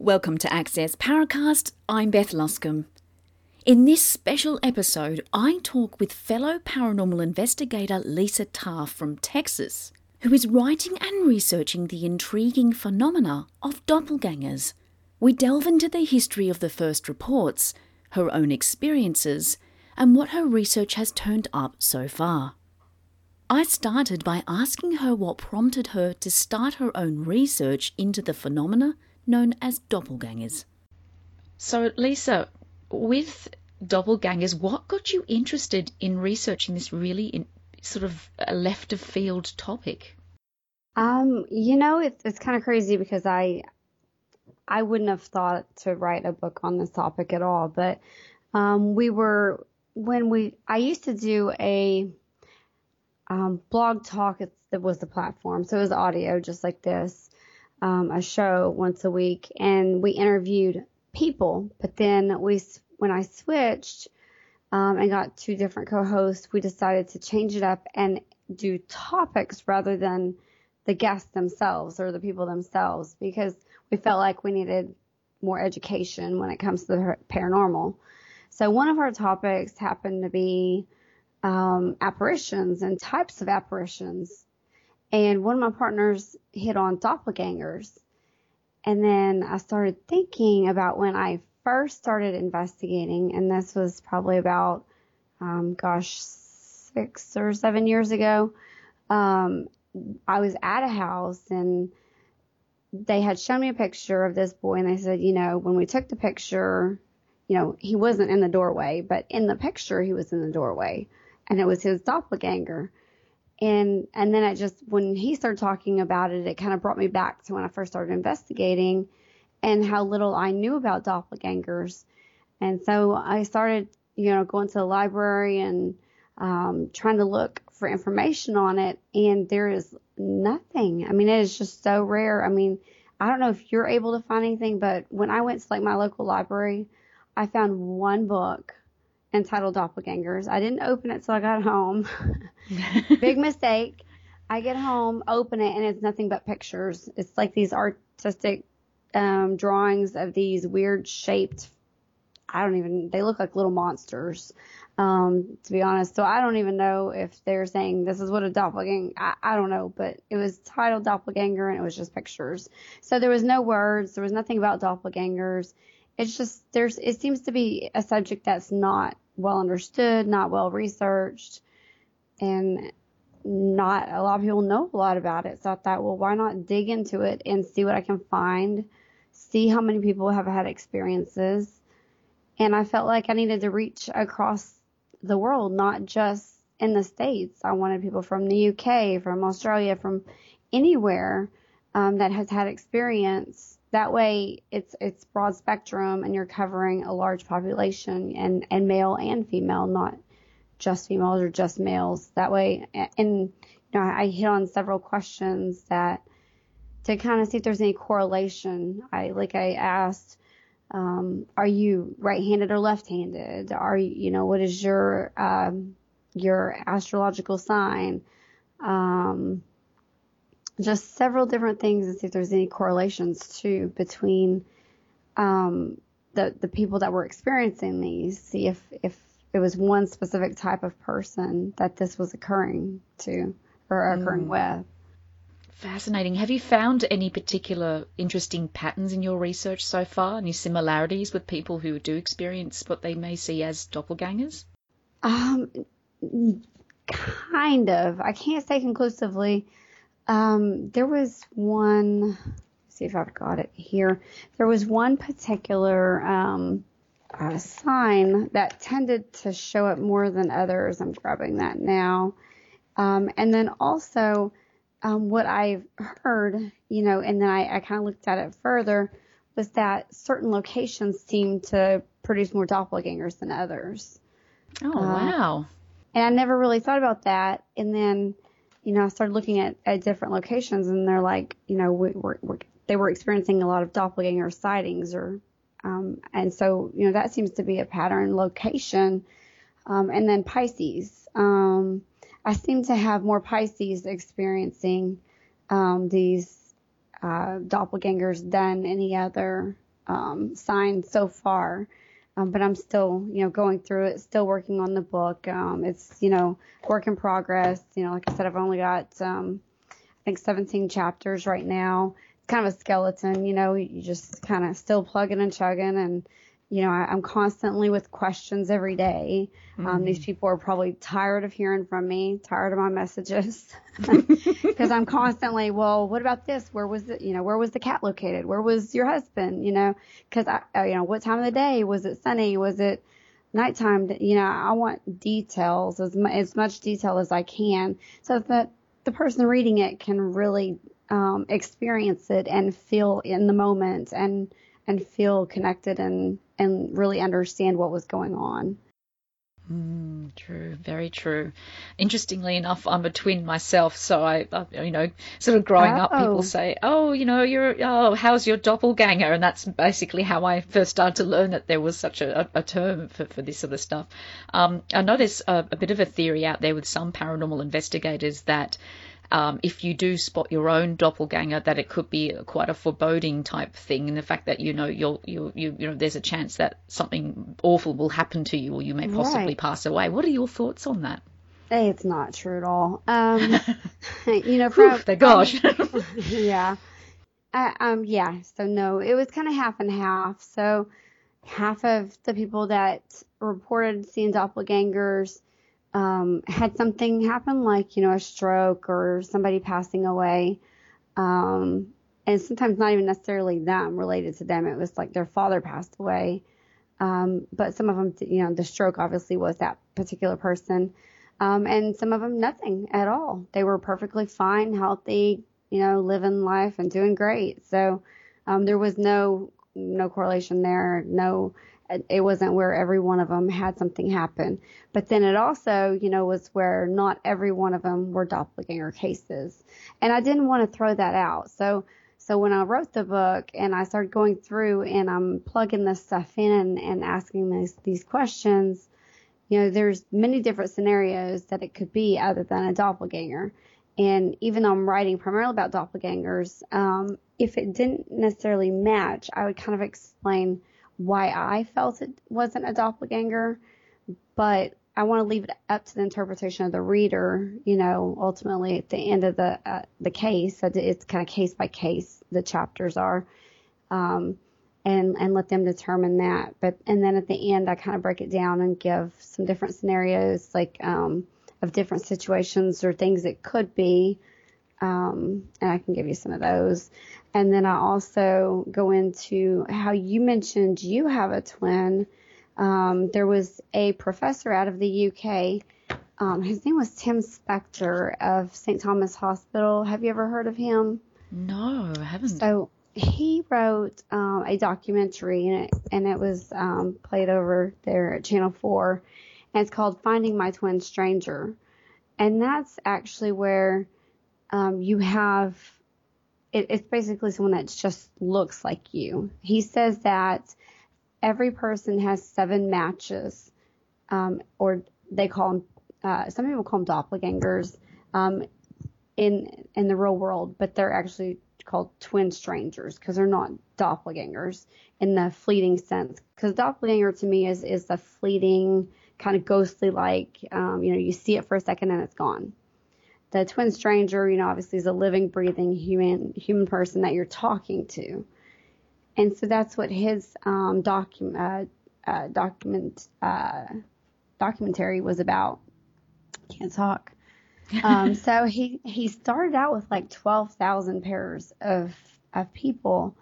Welcome to Access Paracast. I'm Beth Luscombe. In this special episode, I talk with fellow paranormal investigator Lisa Taafe from Texas, who is writing and researching the intriguing phenomena of doppelgangers. We delve into the history of the first reports, her own experiences, and what her research has turned up so far. I started by asking her what prompted her to start her own research into the phenomena known as doppelgangers. So, Lisa, with doppelgangers, what got you interested in researching this really in, sort of a left of field topic? Um, you know, it's it's kind of crazy because I I wouldn't have thought to write a book on this topic at all, but um, we were when we I used to do a um, blog talk. It was the platform, so it was audio, just like this, um, a show once a week, and we interviewed people. But then we, when I switched um, and got two different co-hosts, we decided to change it up and do topics rather than the guests themselves or the people themselves because we felt like we needed more education when it comes to the paranormal. So one of our topics happened to be um, apparitions and types of apparitions. And one of my partners hit on doppelgangers. And then I started thinking about when I first started investigating, and this was probably about, um, gosh, six or seven years ago. Um, I was at a house and they had shown me a picture of this boy and they said, you know, when we took the picture, you know, he wasn't in the doorway, but in the picture he was in the doorway and it was his doppelganger. And and then I just when he started talking about it, it kind of brought me back to when I first started investigating and how little I knew about doppelgangers. And so I started, you know, going to the library and um, trying to look for information on it, and there is nothing. I mean, it is just so rare. I mean, I don't know if you're able to find anything, but when I went to like my local library, I found one book entitled Doppelgangers. I didn't open it till I got home. Big mistake. I get home, open it, and it's nothing but pictures. It's like these artistic um, drawings of these weird shaped. I don't even. They look like little monsters, um, to be honest. So I don't even know if they're saying this is what a doppelganger. I, I don't know, but it was titled Doppelganger, and it was just pictures. So there was no words. There was nothing about doppelgangers. It's just there's. It seems to be a subject that's not well understood, not well researched, and not a lot of people know a lot about it. So I thought, well, why not dig into it and see what I can find, see how many people have had experiences. And I felt like I needed to reach across the world, not just in the States. I wanted people from the UK, from Australia, from anywhere um, that has had experience that way, it's it's broad spectrum, and you're covering a large population, and and male and female, not just females or just males. That way, and you know, I hit on several questions that to kind of see if there's any correlation. I like I asked, um, are you right-handed or left-handed? Are you, you know, what is your um, your astrological sign? Um, just several different things and see if there's any correlations too between um, the the people that were experiencing these. See if if it was one specific type of person that this was occurring to or occurring mm. with. Fascinating. Have you found any particular interesting patterns in your research so far? Any similarities with people who do experience what they may see as doppelgangers? Um, kind of. I can't say conclusively. Um, there was one. see if I've got it here. There was one particular um, uh, sign that tended to show up more than others. I'm grabbing that now. Um, and then also, um, what I've heard, you know, and then I, I kind of looked at it further, was that certain locations seem to produce more doppelgangers than others. Oh, uh, wow. And I never really thought about that. And then you know, I started looking at, at different locations and they're like, you know, we, we're, we're, they were experiencing a lot of doppelganger sightings or, um, and so, you know, that seems to be a pattern location. Um, and then Pisces, um, I seem to have more Pisces experiencing, um, these, uh, doppelgangers than any other, um, signed so far. Um, but I'm still, you know, going through it, still working on the book. Um, it's, you know, work in progress. You know, like I said, I've only got, um, I think 17 chapters right now. It's kind of a skeleton, you know, you just kind of still plugging and chugging and, you know, I, am constantly with questions every day. Um, mm-hmm. These people are probably tired of hearing from me, tired of my messages, because I'm constantly, well, what about this? Where was it? You know, where was the cat located? Where was your husband? You know, because I, you know, what time of the day was it? Sunny? Was it nighttime? You know, I want details as mu- as much detail as I can, so that the person reading it can really um, experience it and feel in the moment and and feel connected and and really understand what was going on. Mm, true, very true. Interestingly enough, I'm a twin myself, so I, you know, sort of growing oh. up, people oh. say, "Oh, you know, you're, oh, how's your doppelganger?" And that's basically how I first started to learn that there was such a, a term for, for this sort of stuff. Um, I notice a, a bit of a theory out there with some paranormal investigators that um, if you do spot your own doppelganger, that it could be quite a foreboding type thing, and the fact that you know you'll you you you know there's a chance that something awful will happen to you, or you may possibly right. pass away. What are your thoughts on that? Hey, it's not true at all. Um, you know, from, Oof, gosh, yeah, uh, um, yeah. So no, it was kind of half and half. So half of the people that reported seeing doppelgangers um, had something happen, like, you know, a stroke or somebody passing away. Um, and sometimes not even necessarily them related to them. It was like their father passed away. Um, but some of them, you know, the stroke obviously was that particular person. Um, and some of them, nothing at all. They were perfectly fine, healthy, you know, living life and doing great. So, um, there was no, no correlation there, no, it wasn't where every one of them had something happen. But then it also, you know, was where not every one of them were doppelganger cases. And I didn't want to throw that out. So, so when I wrote the book and I started going through and I'm plugging this stuff in and asking these, these questions, you know, there's many different scenarios that it could be other than a doppelganger. And even though I'm writing primarily about doppelgangers, um, if it didn't necessarily match, I would kind of explain why I felt it wasn't a doppelganger, but I want to leave it up to the interpretation of the reader. You know, ultimately at the end of the uh, the case, it's kind of case by case. The chapters are, um, and and let them determine that. But and then at the end, I kind of break it down and give some different scenarios, like um, of different situations or things it could be. Um, and I can give you some of those. And then I also go into how you mentioned you have a twin. Um, there was a professor out of the UK. Um, his name was Tim Spector of St. Thomas Hospital. Have you ever heard of him? No, I haven't. So he wrote um, a documentary, and it, and it was um, played over there at Channel 4, and it's called Finding My Twin Stranger. And that's actually where um, you have it, it's basically someone that just looks like you. He says that every person has seven matches, um, or they call them, uh, some people call them doppelgangers, um, in, in the real world, but they're actually called twin strangers because they're not doppelgangers in the fleeting sense. Because doppelganger to me is, is the fleeting, kind of ghostly like, um, you know, you see it for a second and it's gone the twin stranger, you know, obviously is a living, breathing human human person that you're talking to, and so that's what his um, document uh, uh, document uh, documentary was about. Can't talk. Um, so he he started out with like twelve thousand pairs of of people,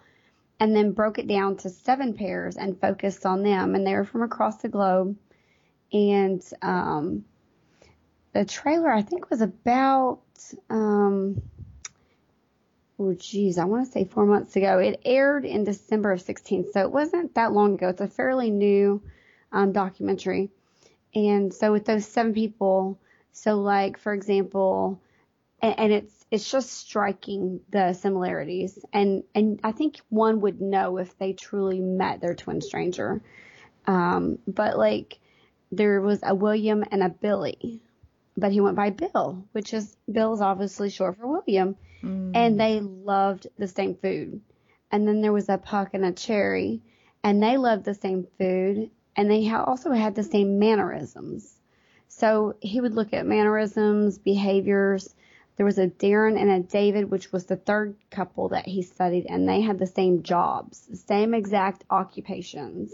and then broke it down to seven pairs and focused on them, and they were from across the globe, and um, the trailer I think was about um oh geez, I want to say four months ago. It aired in December of 16, so it wasn't that long ago. It's a fairly new um, documentary. And so with those seven people, so like for example, and, and it's it's just striking the similarities, and and I think one would know if they truly met their twin stranger. Um, but like there was a William and a Billy but he went by Bill, which is Bill's obviously short for William. Mm. And they loved the same food. and then there was a Puck and a Cherry, and they loved the same food, and they also had the same mannerisms. So he would look at mannerisms, behaviors. There was a Darren and a David, which was the third couple that he studied, and they had the same jobs, same exact occupations.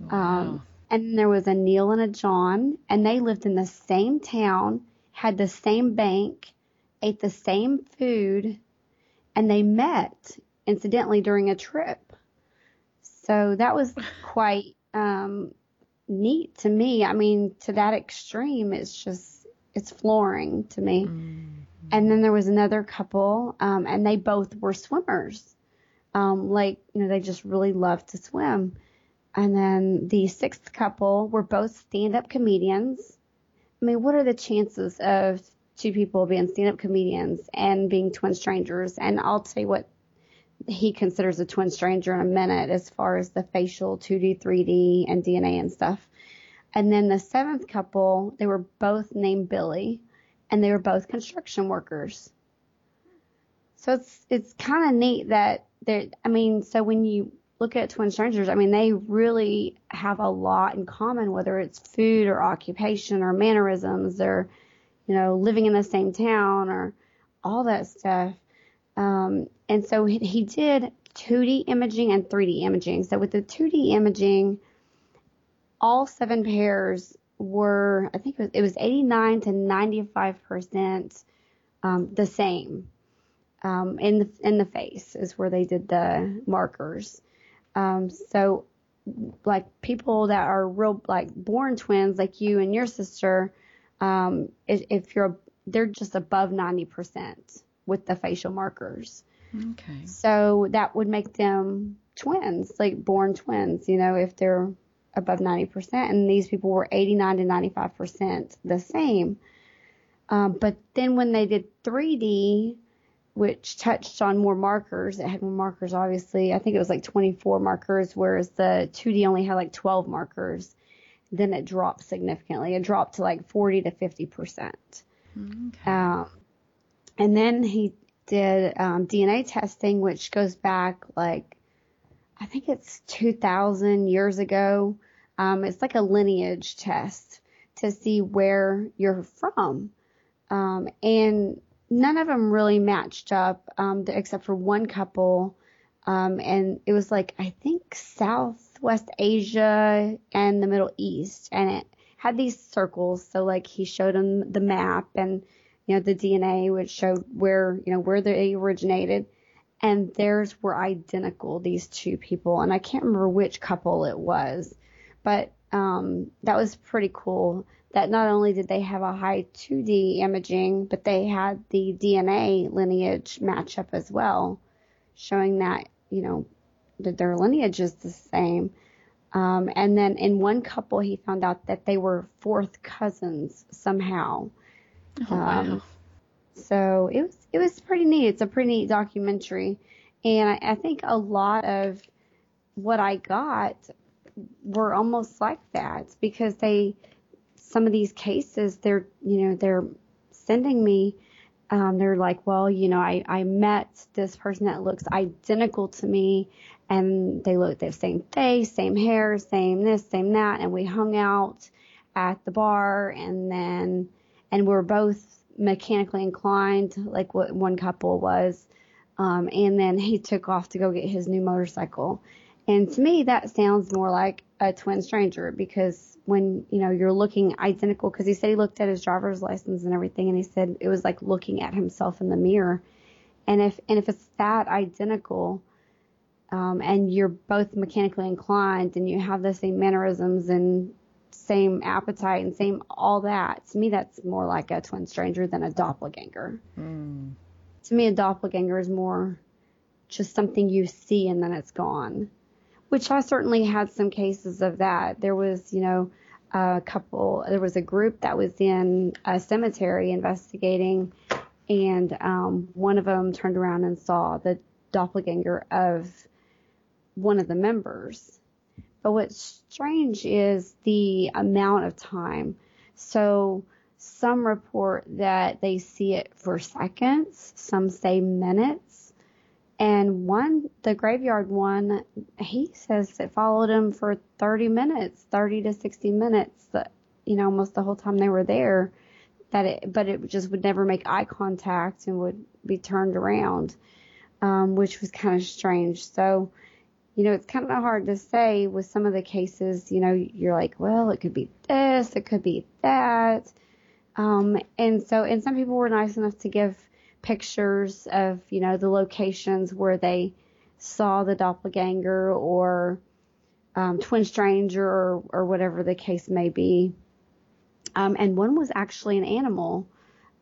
Wow. Um, and there was a Neil and a John, and they lived in the same town, had the same bank, ate the same food, and they met incidentally during a trip. So that was quite um, neat to me. I mean, to that extreme, it's just it's flooring to me. Mm-hmm. And then there was another couple, um, and they both were swimmers. Um, like you know, they just really loved to swim. And then the sixth couple were both stand-up comedians. I mean, what are the chances of two people being stand-up comedians and being twin strangers? And I'll tell you what he considers a twin stranger in a minute as far as the facial 2D, 3D, and DNA and stuff. And then the seventh couple, they were both named Billy, and they were both construction workers. So it's it's kind of neat that they I mean, so when you look at twin strangers, I mean, they really have a lot in common, whether it's food or occupation or mannerisms or, you know, living in the same town or all that stuff. Um, and so he, he did 2D imaging and 3D imaging. So with the 2D imaging, all seven pairs were, I think it was, it was 89 to 95 percent um, the same. Um, in the in the face is where they did the markers. Um, so like people that are real like born twins, like you and your sister, um, if, if you're they're just above 90 percent with the facial markers. Okay. So that would make them twins, like born twins, you know, if they're above 90%. And these people were 89 to 95% the same. Um, but then when they did 3D, which touched on more markers, it had more markers, obviously. I think it was like 24 markers, whereas the 2D only had like 12 markers. Then it dropped significantly. It dropped to like 40 to 50%. Okay. Um, and then he did um, DNA testing, which goes back like, I think it's 2000 years ago. Um, it's like a lineage test to see where you're from. Um, and none of them really matched up, um, except for one couple. Um, and it was like, I think Southwest Asia and the Middle East. And it had these circles. So like he showed them the map and you know, the DNA, which showed where, you know, where they originated. And theirs were identical, these two people. And I can't remember which couple it was, but, um, that was pretty cool that not only did they have a high 2D imaging, but they had the DNA lineage match up as well, showing that, you know, that their lineage is the same. Um, and then in one couple, he found out that they were fourth cousins somehow. Oh, um, wow. So it was it was pretty neat. It's a pretty neat documentary, and I, I think a lot of what I got were almost like that because they some of these cases they're you know they're sending me um, they're like well you know I, I met this person that looks identical to me and they look the same face same hair same this same that and we hung out at the bar and then and we're both mechanically inclined, like what one couple was. Um, and then he took off to go get his new motorcycle. And to me, that sounds more like a twin stranger because when, you know, you're looking identical, because he said he looked at his driver's license and everything, and he said it was like looking at himself in the mirror. And if, and if it's that identical, um, and you're both mechanically inclined and you have the same mannerisms and same appetite and same all that. To me, that's more like a twin stranger than a doppelganger. Mm. To me, a doppelganger is more just something you see and then it's gone. Which I certainly had some cases of that. There was, you know, a couple, there was a group that was in a cemetery investigating, and um, one of them turned around and saw the doppelganger of one of the members but what's strange is the amount of time. So some report that they see it for seconds, some say minutes, And one, the graveyard one, he says it followed him for 30 minutes, 30 to 60 minutes, you know, almost the whole time they were there. That it, but it just would never make eye contact and would be turned around, um, which was kind of strange. So, you know, it's kind of hard to say with some of the cases, you know, you're like, well, it could be this, it could be that. Um, and so, and some people were nice enough to give pictures of, you know, the locations where they saw the doppelganger or um, twin stranger or, or whatever the case may be. Um, and one was actually an animal.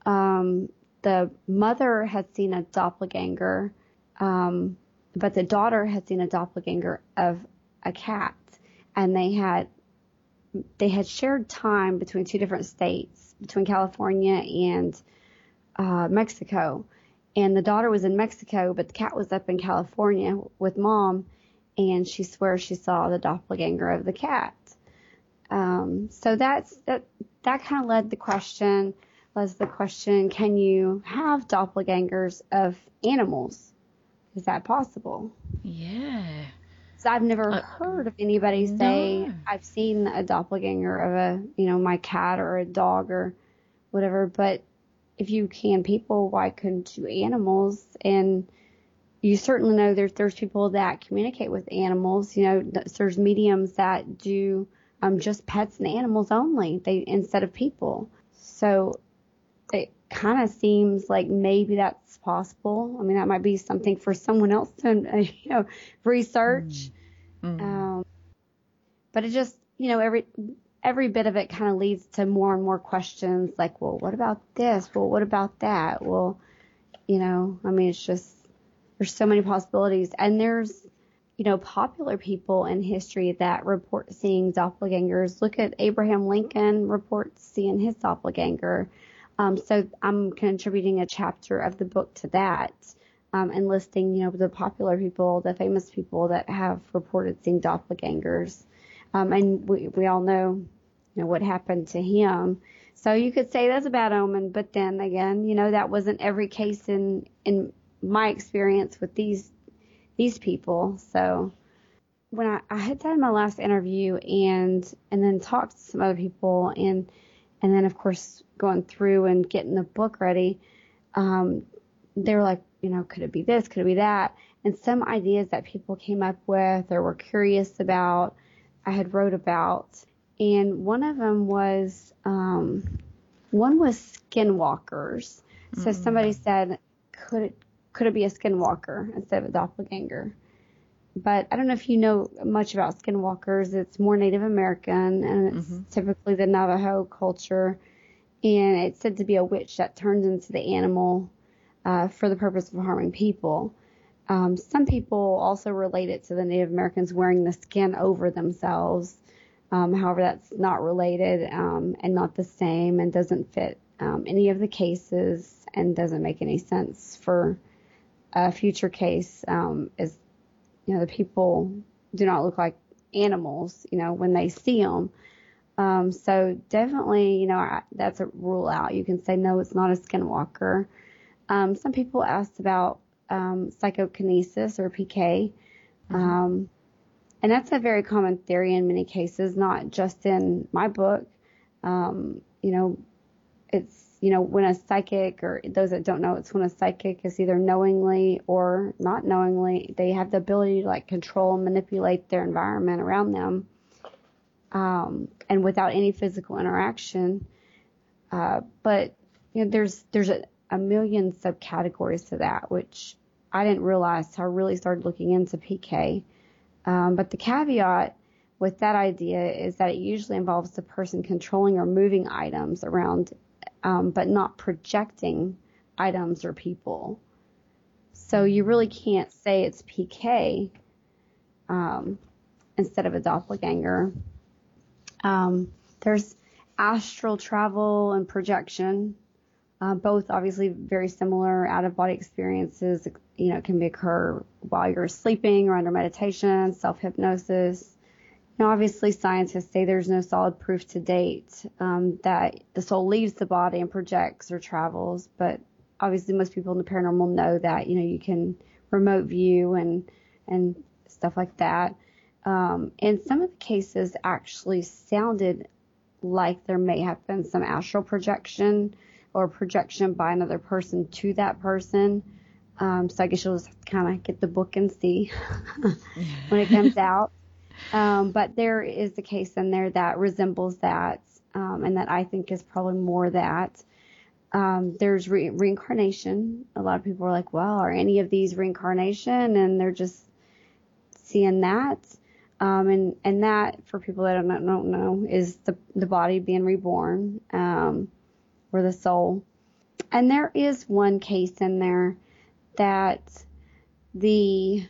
Um, the mother had seen a doppelganger, um, but the daughter had seen a doppelganger of a cat, and they had they had shared time between two different states, between California and uh, Mexico. And the daughter was in Mexico, but the cat was up in California with mom, and she swears she saw the doppelganger of the cat. Um, so that's that. That kind of led the question. Was the question: Can you have doppelgangers of animals? Is that possible? Yeah. So I've never uh, heard of anybody say no. I've seen a doppelganger of a, you know, my cat or a dog or whatever. But if you can people, why couldn't you animals? And you certainly know there's there's people that communicate with animals. You know, there's mediums that do um, just pets and animals only. They instead of people. So it kind of seems like maybe that's possible. I mean, that might be something for someone else to, you know, research. Mm-hmm. Um, but it just, you know, every every bit of it kind of leads to more and more questions. Like, well, what about this? Well, what about that? Well, you know, I mean, it's just there's so many possibilities, and there's you know, popular people in history that report seeing doppelgangers. Look at Abraham Lincoln reports seeing his doppelganger. Um, so I'm contributing a chapter of the book to that um, and listing, you know, the popular people, the famous people that have reported seeing doppelgangers. Um, and we, we all know, you know, what happened to him. So you could say that's a bad omen, but then again, you know, that wasn't every case in, in my experience with these, these people. So when I, I had done my last interview and, and then talked to some other people and, and then of course going through and getting the book ready, um, they were like, you know, could it be this? Could it be that? And some ideas that people came up with or were curious about, I had wrote about. And one of them was, um, one was skinwalkers. So mm-hmm. somebody said, could it, could it be a skinwalker instead of a doppelganger? but I don't know if you know much about skinwalkers. It's more Native American and it's mm-hmm. typically the Navajo culture. And it's said to be a witch that turns into the animal uh, for the purpose of harming people. Um, some people also relate it to the Native Americans wearing the skin over themselves. Um, however, that's not related um, and not the same and doesn't fit um, any of the cases and doesn't make any sense for a future case um, is you know, the people do not look like animals, you know, when they see them. Um, so definitely, you know, I, that's a rule out. You can say, no, it's not a skinwalker. Um, some people asked about um, psychokinesis or PK. Mm-hmm. Um, and that's a very common theory in many cases, not just in my book. Um, you know, it's you know, when a psychic or those that don't know, it's when a psychic is either knowingly or not knowingly, they have the ability to like control and manipulate their environment around them, um, and without any physical interaction. Uh, but you know, there's there's a, a million subcategories to that, which I didn't realize. So I really started looking into PK. Um, but the caveat with that idea is that it usually involves the person controlling or moving items around um, but not projecting items or people. So you really can't say it's PK um, instead of a doppelganger. Um, there's astral travel and projection, uh, both obviously very similar out of body experiences. You know, can occur while you're sleeping or under meditation, self hypnosis. Now, obviously, scientists say there's no solid proof to date um, that the soul leaves the body and projects or travels, but obviously, most people in the paranormal know that you know you can remote view and and stuff like that. Um, and some of the cases actually sounded like there may have been some astral projection or projection by another person to that person. Um, so I guess you'll just kind of get the book and see when it comes out. Um, but there is a case in there that resembles that, um, and that I think is probably more that. Um, there's re- reincarnation. A lot of people are like, well, are any of these reincarnation? And they're just seeing that. Um, and, and that, for people that don't, don't know, is the, the body being reborn, um, or the soul. And there is one case in there that the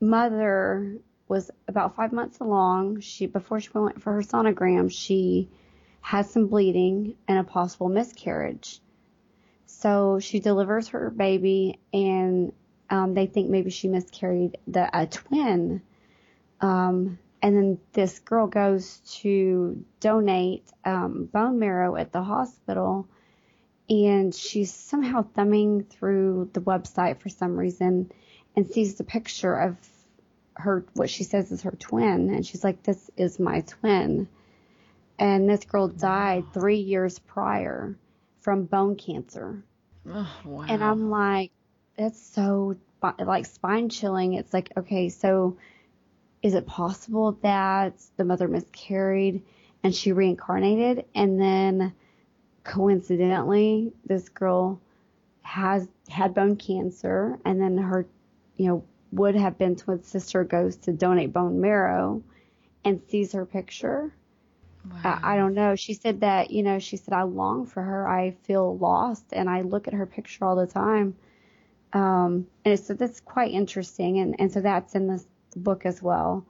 mother was about five months along. She, before she went for her sonogram, she had some bleeding and a possible miscarriage. So she delivers her baby and um, they think maybe she miscarried the a twin. Um, and then this girl goes to donate um, bone marrow at the hospital, and she's somehow thumbing through the website for some reason and sees the picture of her what she says is her twin, and she's like, "This is my twin." And this girl died three years prior from bone cancer. Oh, wow. And I'm like, that's so like spine chilling. It's like, okay, so is it possible that the mother miscarried and she reincarnated and then coincidentally this girl has had bone cancer and then her, you know, would have been twin sister goes to donate bone marrow and sees her picture. Wow. I, I don't know. She said that, you know, she said, I long for her. I feel lost and I look at her picture all the time. Um, and so that's quite interesting. And, and so that's in this book as well.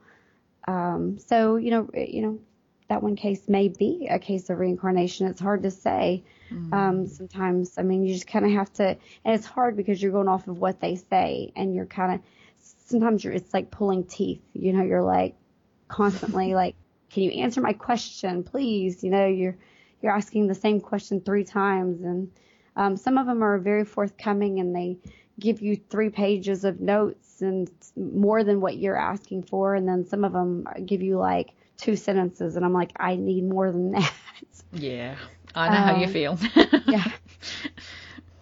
Um, so, you know, you know, that one case may be a case of reincarnation. It's hard to say. Mm. Um, sometimes, I mean, you just kind of have to, and it's hard because you're going off of what they say and you're kind of, sometimes you're, it's like pulling teeth, you know, you're like constantly like, can you answer my question, please? You know, you're, you're asking the same question three times and, um, some of them are very forthcoming and they give you three pages of notes and more than what you're asking for. And then some of them give you like two sentences. And I'm like, I need more than that. Yeah. I know how you Um, feel. yeah.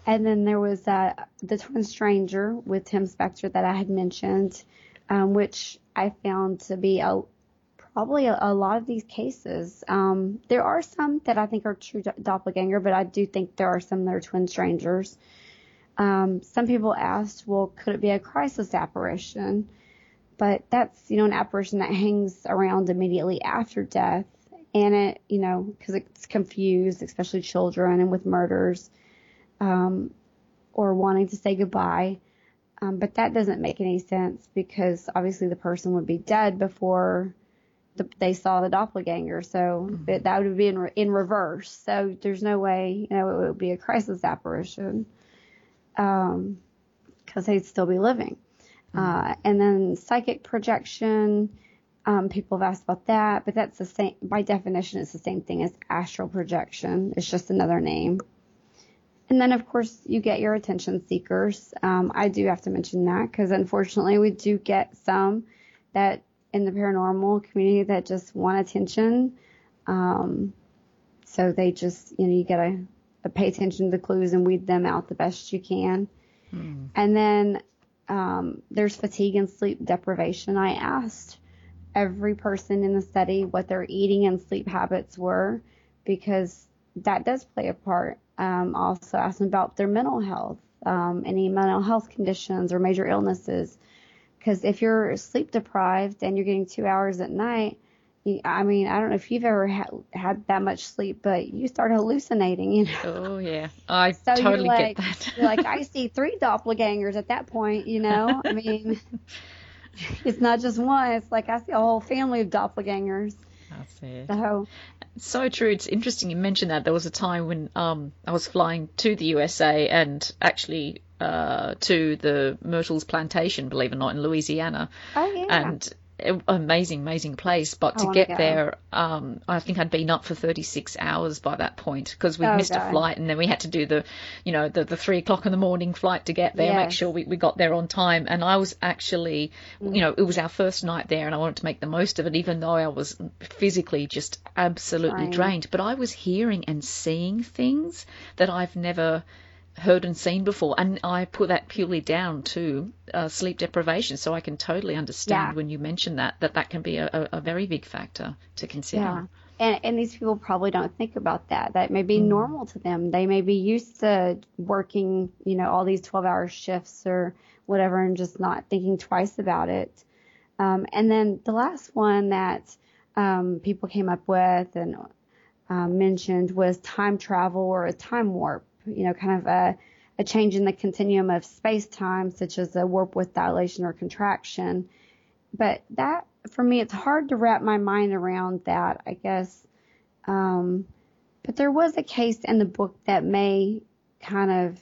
And then there was uh, the Twin Stranger with Tim Spector that I had mentioned, um, which I found to be a probably a, a lot of these cases. Um, there are some that I think are true do- doppelganger, but I do think there are some that are twin strangers. Um, some people asked, well, could it be a crisis apparition? But that's, you know, an apparition that hangs around immediately after death. And it, you know, because it's confused, especially children and with murders, um, or wanting to say goodbye. Um, but that doesn't make any sense because obviously the person would be dead before the, they saw the doppelganger. So that, that would be in, re- in reverse. So there's no way, you know, it would be a crisis apparition. Um, cause they'd still be living. Uh, and then psychic projection, um, people have asked about that, but that's the same, by definition, it's the same thing as astral projection. It's just another name. And then, of course, you get your attention seekers. Um, I do have to mention that because unfortunately, we do get some that in the paranormal community that just want attention. Um, so they just, you know, you gotta pay attention to the clues and weed them out the best you can. And then um, there's fatigue and sleep deprivation. I asked every person in the study what their eating and sleep habits were because that does play a part. Um, also asked them about their mental health, um, any mental health conditions or major illnesses. Because if you're sleep deprived and you're getting two hours at night, you, I mean, I don't know if you've ever ha- had that much sleep, but you start hallucinating, you know. oh, yeah. I So totally like, get that. you're like, I see three doppelgangers at that point, you know. I mean, it's not just one. It's like I see a whole family of doppelgangers. That's it. So, So true. It's interesting you mentioned that. There was a time when um, I was flying to the USA and actually uh, to the Myrtles Plantation, believe it or not, in Louisiana. oh yeah, And amazing, amazing place. But to get there, um, I think I'd been up for 36 hours by that point because we oh, missed God. a flight and then we had to do the, you know, the, the three o'clock in the morning flight to get there, yes. make sure we, we got there on time. And I was actually, mm. you know, it was our first night there and I wanted to make the most of it, even though I was physically just absolutely drained. But I was hearing and seeing things that I've never heard and seen before. And I put that purely down to uh, sleep deprivation. So I can totally understand yeah. when you mention that, that that can be a, a, very big factor to consider. Yeah. And, and these people probably don't think about that. That may be mm. normal to them. They may be used to working, you know, all these 12 hour shifts or whatever and just not thinking twice about it. Um, and then the last one that um, people came up with and um, mentioned was time travel or a time warp you know, kind of a, a change in the continuum of space time, such as a warp with dilation or contraction. But that, for me, it's hard to wrap my mind around that, I guess. Um, but there was a case in the book that may kind of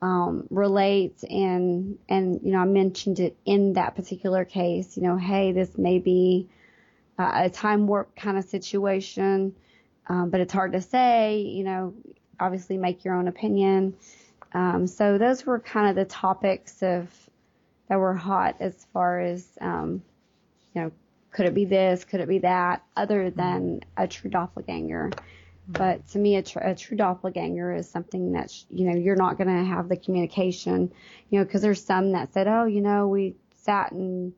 um, relate and and you know I mentioned it in that particular case. You know, hey, this may be a time warp kind of situation, um, but it's hard to say. You know, obviously make your own opinion. Um, so those were kind of the topics of that were hot as far as um, you know, could it be this, could it be that, other than a true doppelganger. But to me, a, tr- a true doppelganger is something that you know you're not going to have the communication, you know, because there's some that said, oh, you know, we sat and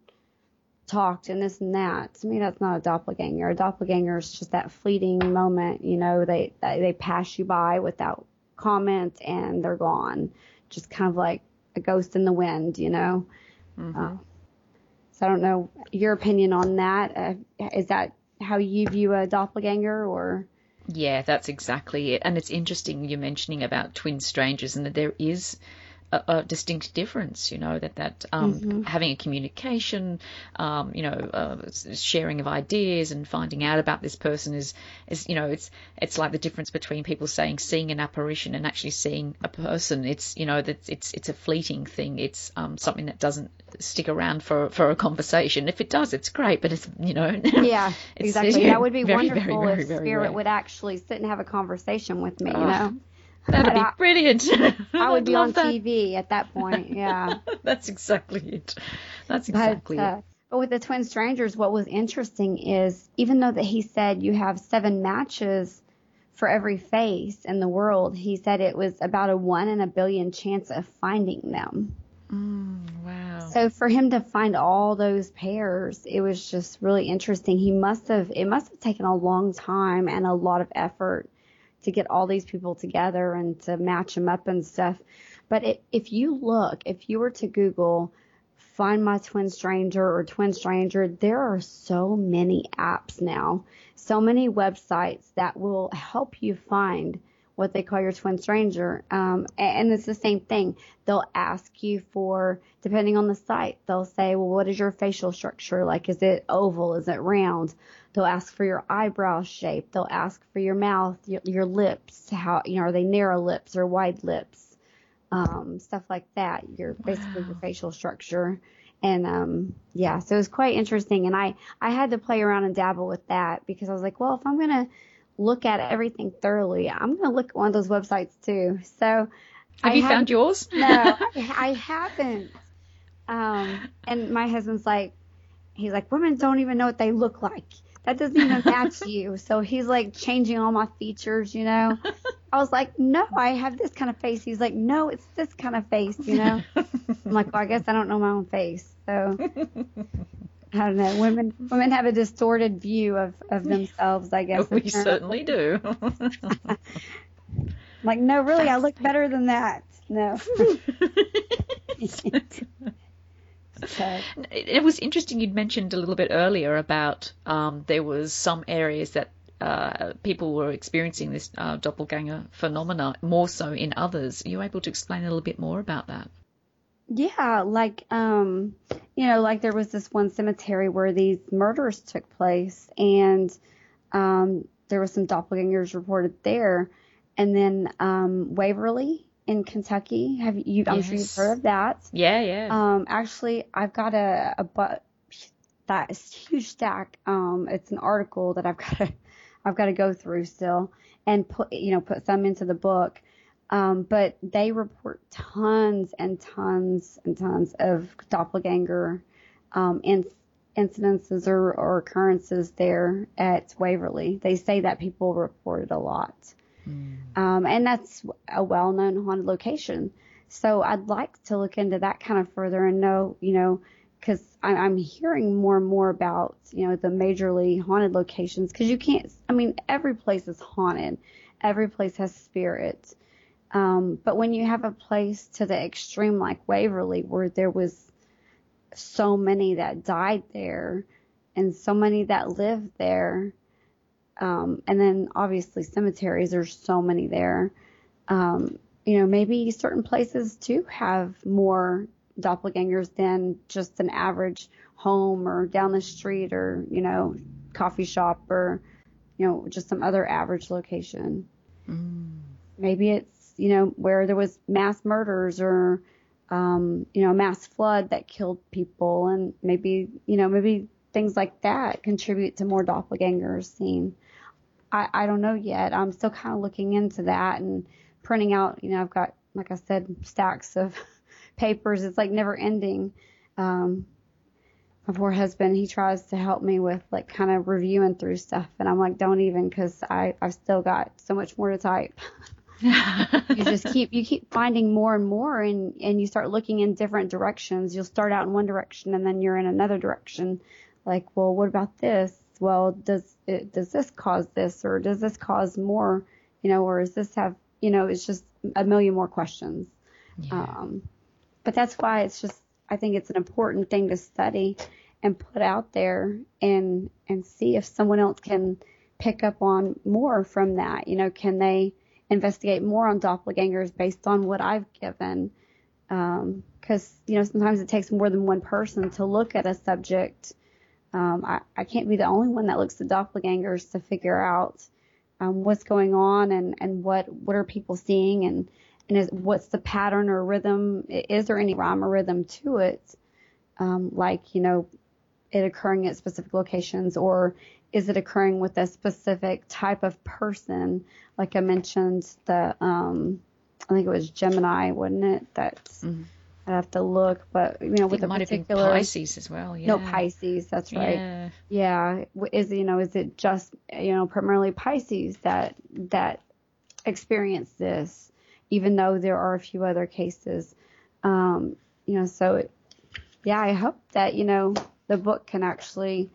talked and this and that. To me, that's not a doppelganger. A doppelganger is just that fleeting moment. You know, they they pass you by without comment and they're gone. Just kind of like a ghost in the wind. You know. Mm-hmm. Uh, so I don't know your opinion on that. Uh, is that how you view a doppelganger or? Yeah, that's exactly it. And it's interesting you're mentioning about twin strangers and that there is a, a distinct difference. You know that that um, mm-hmm. having a communication, um, you know, uh, sharing of ideas and finding out about this person is is you know it's it's like the difference between people saying seeing an apparition and actually seeing a person. It's you know that it's it's a fleeting thing. It's um, something that doesn't stick around for for a conversation. If it does, it's great. But it's you know yeah exactly that would be very, wonderful very, very, if spirit would actually sit and have a conversation with me. You know. That'd be brilliant. I would be on that. TV at that point. Yeah. That's exactly it. That's exactly but, uh, it. But with the twin strangers, what was interesting is even though that he said you have seven matches for every face in the world, he said it was about a one in a billion chance of finding them. Mm, wow. So for him to find all those pairs, it was just really interesting. He must have, it must have taken a long time and a lot of effort to get all these people together and to match them up and stuff. But it, if you look, if you were to Google find my twin stranger or twin stranger, there are so many apps now, so many websites that will help you find what they call your twin stranger. Um, and it's the same thing. They'll ask you for, depending on the site, they'll say, well, what is your facial structure? Like, is it oval? Is it round? They'll ask for your eyebrow shape. They'll ask for your mouth, your, your lips. How you know are they narrow lips or wide lips? Um, stuff like that. Your basically wow. your facial structure. And um, yeah, so it was quite interesting. And I I had to play around and dabble with that because I was like, well, if I'm gonna look at everything thoroughly, I'm gonna look at one of those websites too. So have I you found yours? no, I, I haven't. Um, and my husband's like, he's like, women don't even know what they look like that doesn't even match you. So he's like changing all my features, you know. I was like, no, I have this kind of face. He's like, no, it's this kind of face, you know. I'm like, well, I guess I don't know my own face. So I don't know. Women women have a distorted view of, of themselves, I guess. We certainly do. like, no, really, I look better than that. No. So. It was interesting you'd mentioned a little bit earlier about um, there was some areas that uh, people were experiencing this uh, doppelganger phenomena more so in others. Are you able to explain a little bit more about that? Yeah, like um, you know, like there was this one cemetery where these murders took place, and um, there was some doppelgangers reported there, and then um, Waverly in Kentucky. Have you? I'm yes. sure you've heard of that. Yeah, yeah. Um, actually, I've got a, a but that huge stack. Um, it's an article that I've got to, I've got to go through still and put, you know, put some into the book. Um, but they report tons and tons and tons of doppelganger um, in, incidences or, or occurrences there at Waverly. They say that people report it a lot. Mm. Um, and that's a well known haunted location. So I'd like to look into that kind of further and know, you know, because I'm hearing more and more about, you know, the majorly haunted locations because you can't, I mean, every place is haunted, every place has spirits. Um, but when you have a place to the extreme like Waverly where there was so many that died there and so many that lived there, um, and then obviously cemeteries, there's so many there. Um, you know, maybe certain places do have more doppelgangers than just an average home or down the street or, you know, coffee shop or, you know, just some other average location. Mm. Maybe it's, you know, where there was mass murders or, um, you know, mass flood that killed people and maybe, you know, maybe things like that contribute to more doppelgangers seen. I, I don't know yet. I'm still kind of looking into that and printing out, you know, I've got, like I said, stacks of papers. It's like never ending. Um, my poor husband, he tries to help me with like kind of reviewing through stuff. And I'm like, don't even because I, I've still got so much more to type. you just keep, you keep finding more and more and, and you start looking in different directions. You'll start out in one direction and then you're in another direction. Like, well, what about this? Well, does it, does this cause this or does this cause more, you know, or is this have you know, it's just a million more questions. Yeah. Um, but that's why it's just, I think it's an important thing to study and put out there and, and see if someone else can pick up on more from that. You know, can they investigate more on doppelgangers based on what I've given? Um, cause, you know, sometimes it takes more than one person to look at a subject. Um, I, I can't be the only one that looks at doppelgangers to figure out, um, what's going on and, and what, what are people seeing and, and is, what's the pattern or rhythm? Is there any rhyme or rhythm to it? Um, like, you know, it occurring at specific locations or is it occurring with a specific type of person? Like I mentioned the, um, I think it was Gemini, wasn't it? That's, mm-hmm i have to look, but you know, with a particular Pisces as well. Yeah. No Pisces, that's right. Yeah. yeah. Is you know, is it just you know primarily Pisces that that experience this, even though there are a few other cases. Um, you know, so it, yeah, I hope that you know the book can actually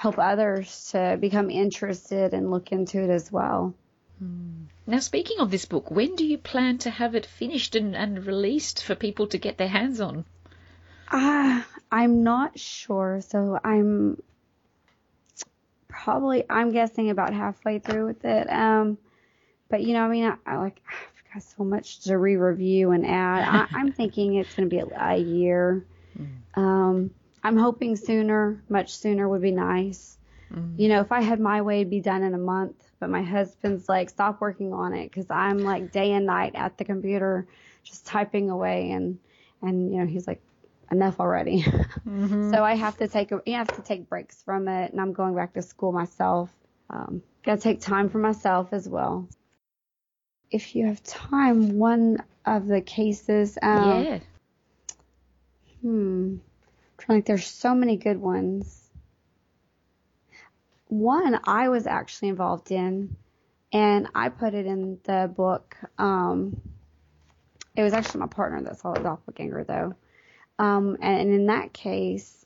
help others to become interested and look into it as well. Hmm. Now, speaking of this book, when do you plan to have it finished and, and released for people to get their hands on? Ah, uh, I'm not sure. So I'm probably I'm guessing about halfway through with it. Um, but you know, I mean, I, I like I've got so much to re-review and add. I, am thinking it's going to be a, a year. Mm. Um, I'm hoping sooner, much sooner would be nice. Mm. You know, if I had my way, it'd be done in a month. But my husband's like, stop working on it because I'm like day and night at the computer, just typing away, and and you know he's like, enough already. Mm-hmm. so I have to take a, you have to take breaks from it, and I'm going back to school myself. Um, gotta take time for myself as well. If you have time, one of the cases. Um, yeah. Hmm. Trying think, there's so many good ones one I was actually involved in, and I put it in the book. Um, it was actually my partner that saw the doppelganger, though. Um, and in that case,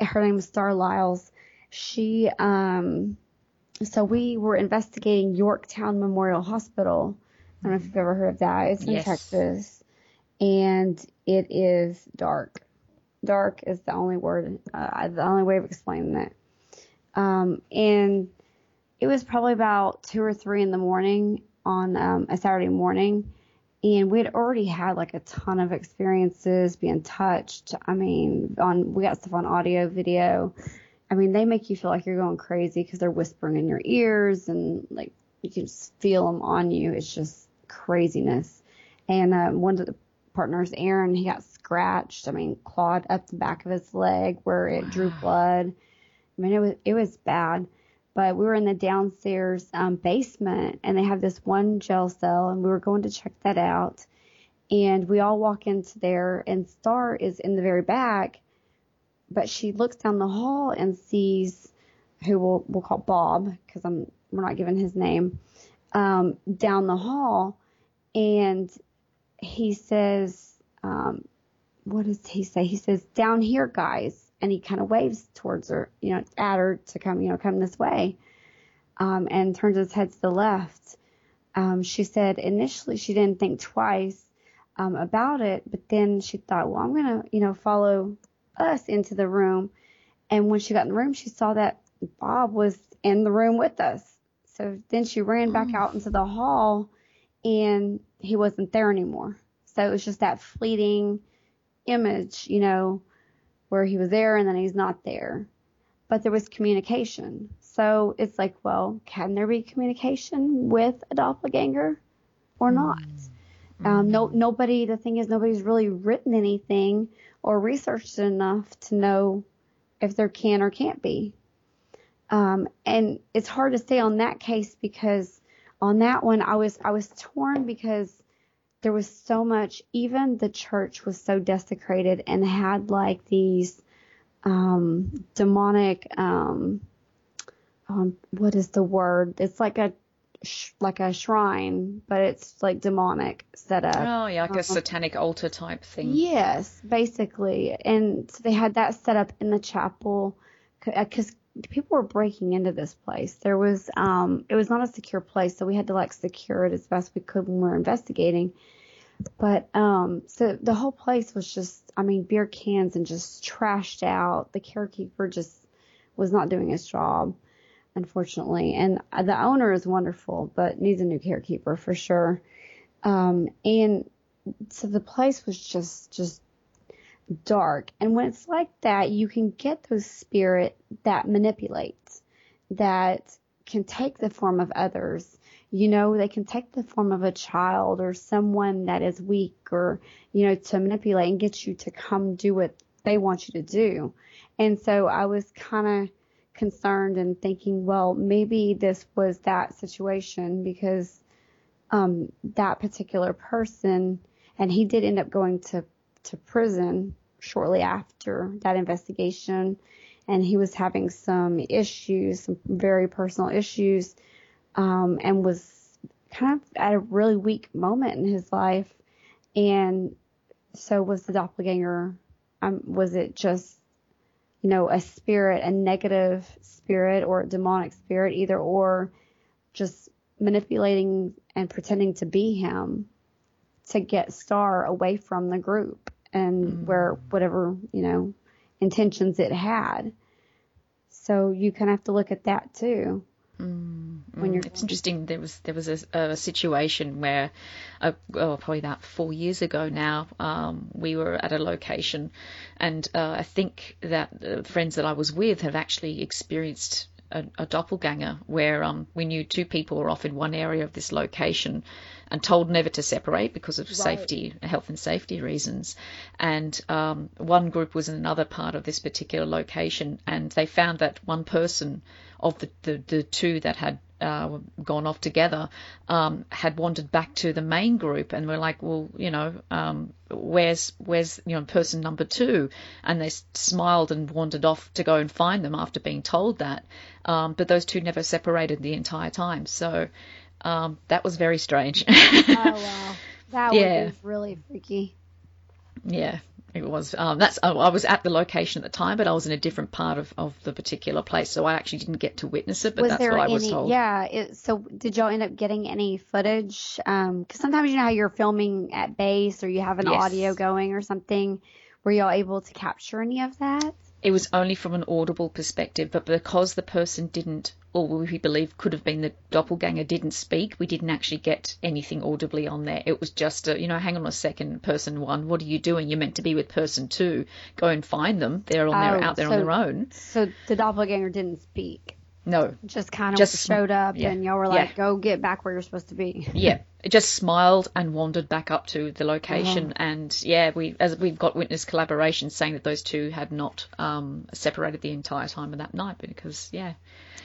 her name was Star Lyles. She, um, so we were investigating Yorktown Memorial Hospital. I don't know if you've ever heard of that. It's in yes. Texas, and it is dark. Dark is the only word, uh, the only way of explaining it. Um, and it was probably about two or three in the morning on um, a Saturday morning. And we had already had like a ton of experiences being touched. I mean, on we got stuff on audio, video. I mean, they make you feel like you're going crazy because they're whispering in your ears and like you can just feel them on you. It's just craziness. And uh, one of the partners, Aaron, he got scratched. I mean, clawed up the back of his leg where it drew blood. I mean, it was it was bad. But we were in the downstairs um, basement, and they have this one jail cell, and we were going to check that out. And we all walk into there, and Star is in the very back, but she looks down the hall and sees who we'll, we'll call Bob because I'm we're not giving his name um, down the hall, and he says, um, "What does he say?" He says, "Down here, guys." and he kind of waves towards her, you know, at her to come, you know, come this way, um, and turns his head to the left. Um, she said initially she didn't think twice um, about it, but then she thought, well, I'm gonna, you know, follow us into the room. And when she got in the room, she saw that Bob was in the room with us. So then she ran back out into the hall, and he wasn't there anymore. So it was just that fleeting image, you know, where he was there and then he's not there. But there was communication. So it's like, well, can there be communication with a doppelganger or not? Mm-hmm. Um, no, nobody, the thing is, nobody's really written anything or researched enough to know if there can or can't be. Um, and it's hard to say on that case because on that one, I was, I was torn because there was so much, even the church was so desecrated and had like these um, demonic, um, um, what is the word? It's like a sh- like a shrine, but it's like demonic set up. Oh yeah, like a uh-huh. satanic altar type thing. Yes, basically, and so they had that set up in the chapel because uh, people were breaking into this place. There was um it was not a secure place, so we had to like secure it as best we could when we were investigating. But um so the whole place was just I mean beer cans and just trashed out. The caretaker just was not doing his job unfortunately. And the owner is wonderful, but needs a new carekeeper for sure. Um and so the place was just just dark. And when it's like that, you can get those spirit that manipulates, that can take the form of others. You know, they can take the form of a child or someone that is weak or, you know, to manipulate and get you to come do what they want you to do. And so I was kind of concerned and thinking, well, maybe this was that situation because um, that particular person, and he did end up going to to prison shortly after that investigation, and he was having some issues, some very personal issues, um, and was kind of at a really weak moment in his life. And so was the doppelganger. Um, was it just, you know, a spirit, a negative spirit or a demonic spirit, either or, just manipulating and pretending to be him to get Star away from the group and mm-hmm. where whatever, you know, intentions it had. So you kind of have to look at that too. Mm, when you're, it's interesting. There was there was a, a situation where, uh, oh, probably about four years ago now, um, we were at a location, and uh, I think that the friends that I was with have actually experienced a, a doppelganger where um, we knew two people were off in one area of this location and told never to separate because of right. safety, health and safety reasons. And um, one group was in another part of this particular location, and they found that one person of the, the, the two that had uh, gone off together um, had wandered back to the main group, and we're like, well, you know, um, where's where's you know person number two? And they smiled and wandered off to go and find them after being told that. Um, but those two never separated the entire time, so um, that was very strange. oh wow, that yeah. was really freaky. Yeah, it was. Um, that's. I was at the location at the time, but I was in a different part of, of the particular place, so I actually didn't get to witness it. But was that's what I was told. Yeah. It, so did y'all end up getting any footage? Because um, sometimes you know how you're filming at base, or you have an yes. audio going or something. Were y'all able to capture any of that? It was only from an audible perspective, but because the person didn't or we believe could have been the doppelganger didn't speak. We didn't actually get anything audibly on there. It was just a, you know, hang on a second, person one, what are you doing? You're meant to be with person two. Go and find them. They're on their, oh, out there so, on their own. So the doppelganger didn't speak. No. Just kind of just, showed up yeah, and y'all were like, yeah. go get back where you're supposed to be. yeah. just smiled and wandered back up to the location. Uh-huh. And yeah, we as we've got witness collaboration saying that those two had not um, separated the entire time of that night because yeah,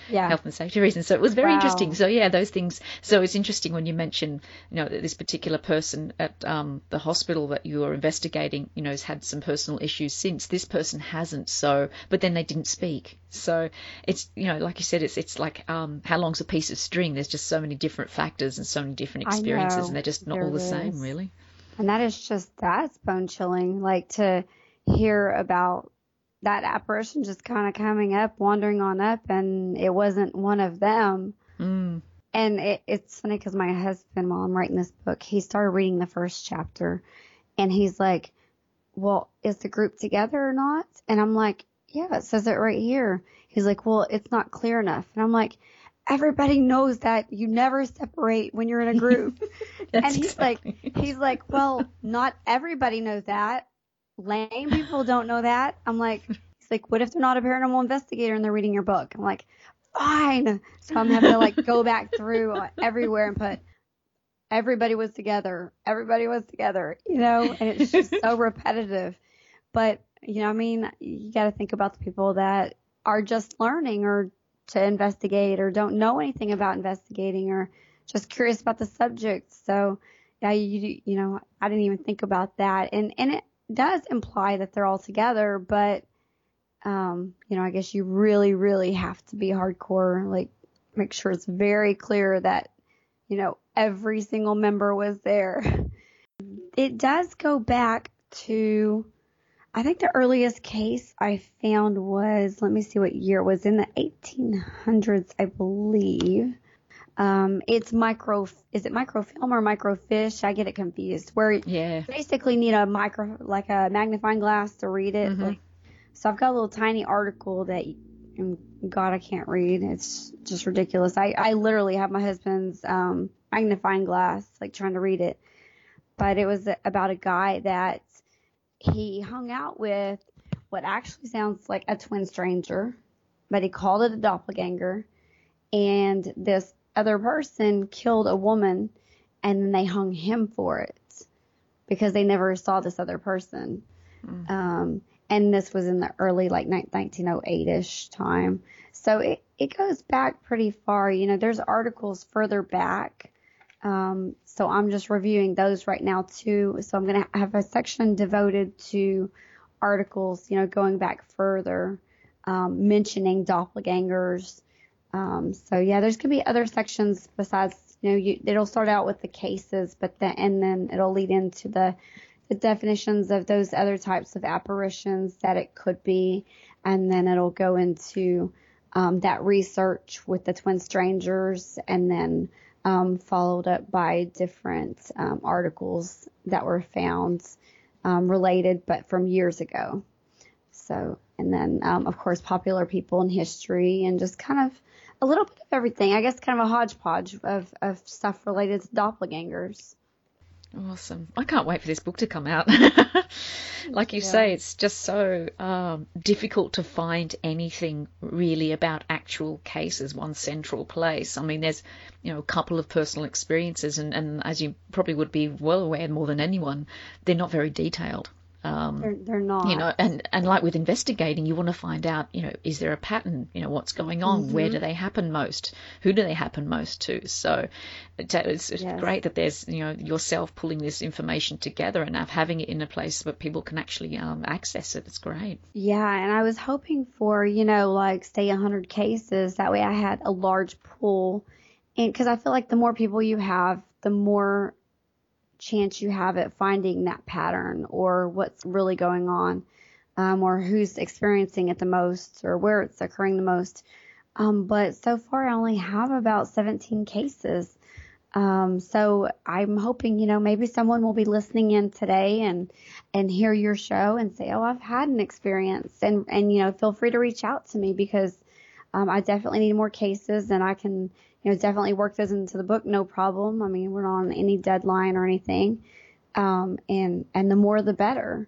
yeah. health and safety reasons. So it was very wow. interesting. So yeah, those things. So it's interesting when you mention, you know, that this particular person at um, the hospital that you are investigating, you know, has had some personal issues since. This person hasn't. So, but then they didn't speak. So it's, you know, like you said, it's it's like um, how long's a piece of string? There's just so many different factors and so many different experiences, and they're just not all the is. same, really. And that is just that's bone chilling. Like to hear about that apparition just kind of coming up, wandering on up, and it wasn't one of them. Mm. And it, it's funny because my husband, while I'm writing this book, he started reading the first chapter, and he's like, "Well, is the group together or not?" And I'm like, "Yeah, it says it right here." He's like, "Well, it's not clear enough," and I'm like. Everybody knows that you never separate when you're in a group. and he's exactly. like, he's like, well, not everybody knows that lame people don't know that. I'm like, he's like, what if they're not a paranormal investigator and they're reading your book? I'm like, fine. So I'm having to like go back through everywhere and put everybody was together. Everybody was together, you know, and it's just so repetitive. But, you know, I mean, you got to think about the people that are just learning or to investigate or don't know anything about investigating or just curious about the subject. So, yeah, you you know, I didn't even think about that. And and it does imply that they're all together, but um, you know, I guess you really, really have to be hardcore, like make sure it's very clear that, you know, every single member was there. It does go back to, I think the earliest case I found was, let me see what year it was in the 1800s, I believe. Um, it's micro, is it microfilm or microfiche? I get it confused. Where yeah. you basically need a micro, like a magnifying glass to read it. Mm-hmm. Like, so I've got a little tiny article that, God, I can't read. It's just ridiculous. I, I literally have my husband's um, magnifying glass, like trying to read it. But it was about a guy that he hung out with what actually sounds like a twin stranger, but he called it a doppelganger. And this other person killed a woman and then they hung him for it because they never saw this other person. Mm. Um, and this was in the early like 1908ish time. So it, it goes back pretty far. You know, there's articles further back. Um, so I'm just reviewing those right now too. So I'm going to have a section devoted to articles, you know, going back further, um, mentioning doppelgangers, um, so yeah, there's gonna be other sections besides, you know, you, it'll start out with the cases, but then and then it'll lead into the the definitions of those other types of apparitions that it could be, and then it'll go into um, that research with the twin strangers, and then um, followed up by different um, articles that were found um, related, but from years ago. So, and then um, of course popular people in history, and just kind of a little bit of everything. I guess kind of a hodgepodge of, of stuff related to doppelgangers. Awesome. I can't wait for this book to come out. like you yeah. say, it's just so um, difficult to find anything really about actual cases, one central place. I mean, there's, you know, a couple of personal experiences, and, and as you probably would be well aware more than anyone, they're not very detailed. Um, they're, they're, not. You know, and, and like with investigating, you want to find out, you know, is there a pattern? You know, what's going on? Mm-hmm. Where do they happen most? Who do they happen most to? So it's, it's yes. great that there's, you know, yourself pulling this information together and having it in a place where people can actually um, access it. It's great. Yeah, and I was hoping for, you know, like say 100 cases. That way I had a large pool. And because I feel like the more people you have, the more chance you have at finding that pattern or what's really going on, um, or who's experiencing it the most or where it's occurring the most. Um, but so far I only have about 17 cases. Um, so I'm hoping, you know, maybe someone will be listening in today and, and hear your show and say, Oh, I've had an experience and, and, you know, feel free to reach out to me because, um, I definitely need more cases and I can, you know, definitely work those into the book, no problem. I mean, we're not on any deadline or anything. Um, and, and the more the better,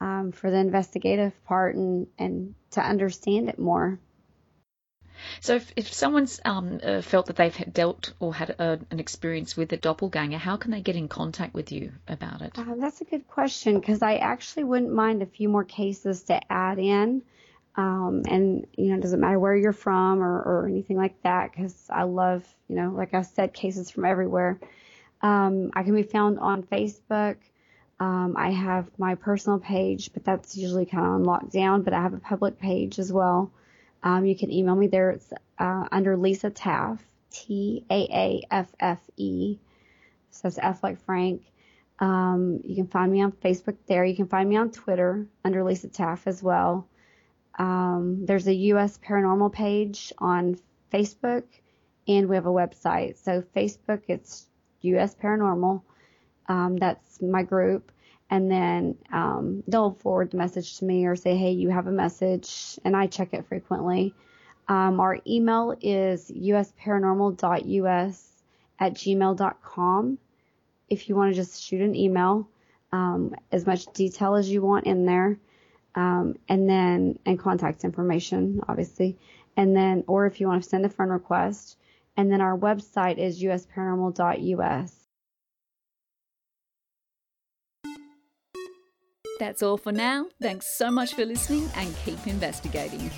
um, for the investigative part and, and to understand it more. So if, if someone's um, uh, felt that they've dealt or had a, an experience with a doppelganger, how can they get in contact with you about it? Uh, that's a good question because I actually wouldn't mind a few more cases to add in. Um, and you know, it doesn't matter where you're from or, or anything like that because I love, you know, like I said, cases from everywhere. Um, I can be found on Facebook. Um, I have my personal page, but that's usually kind of on lockdown, but I have a public page as well. Um, you can email me there. It's uh, under Lisa Taaffe, T A A F F E. So it's F like Frank. Um, you can find me on Facebook there. You can find me on Twitter under Lisa Taaffe as well. Um, there's a U.S. Paranormal page on Facebook, and we have a website. So Facebook, it's U.S. Paranormal. Um, that's my group. And then um, they'll forward the message to me or say, hey, you have a message, and I check it frequently. Um, our email is usparanormal.us at gmail.com. If you want to just shoot an email, um, as much detail as you want in there, um, and then and contact information, obviously, and then or if you want to send a friend request, and then our website is usparanormal.us. That's all for now. Thanks so much for listening and keep investigating.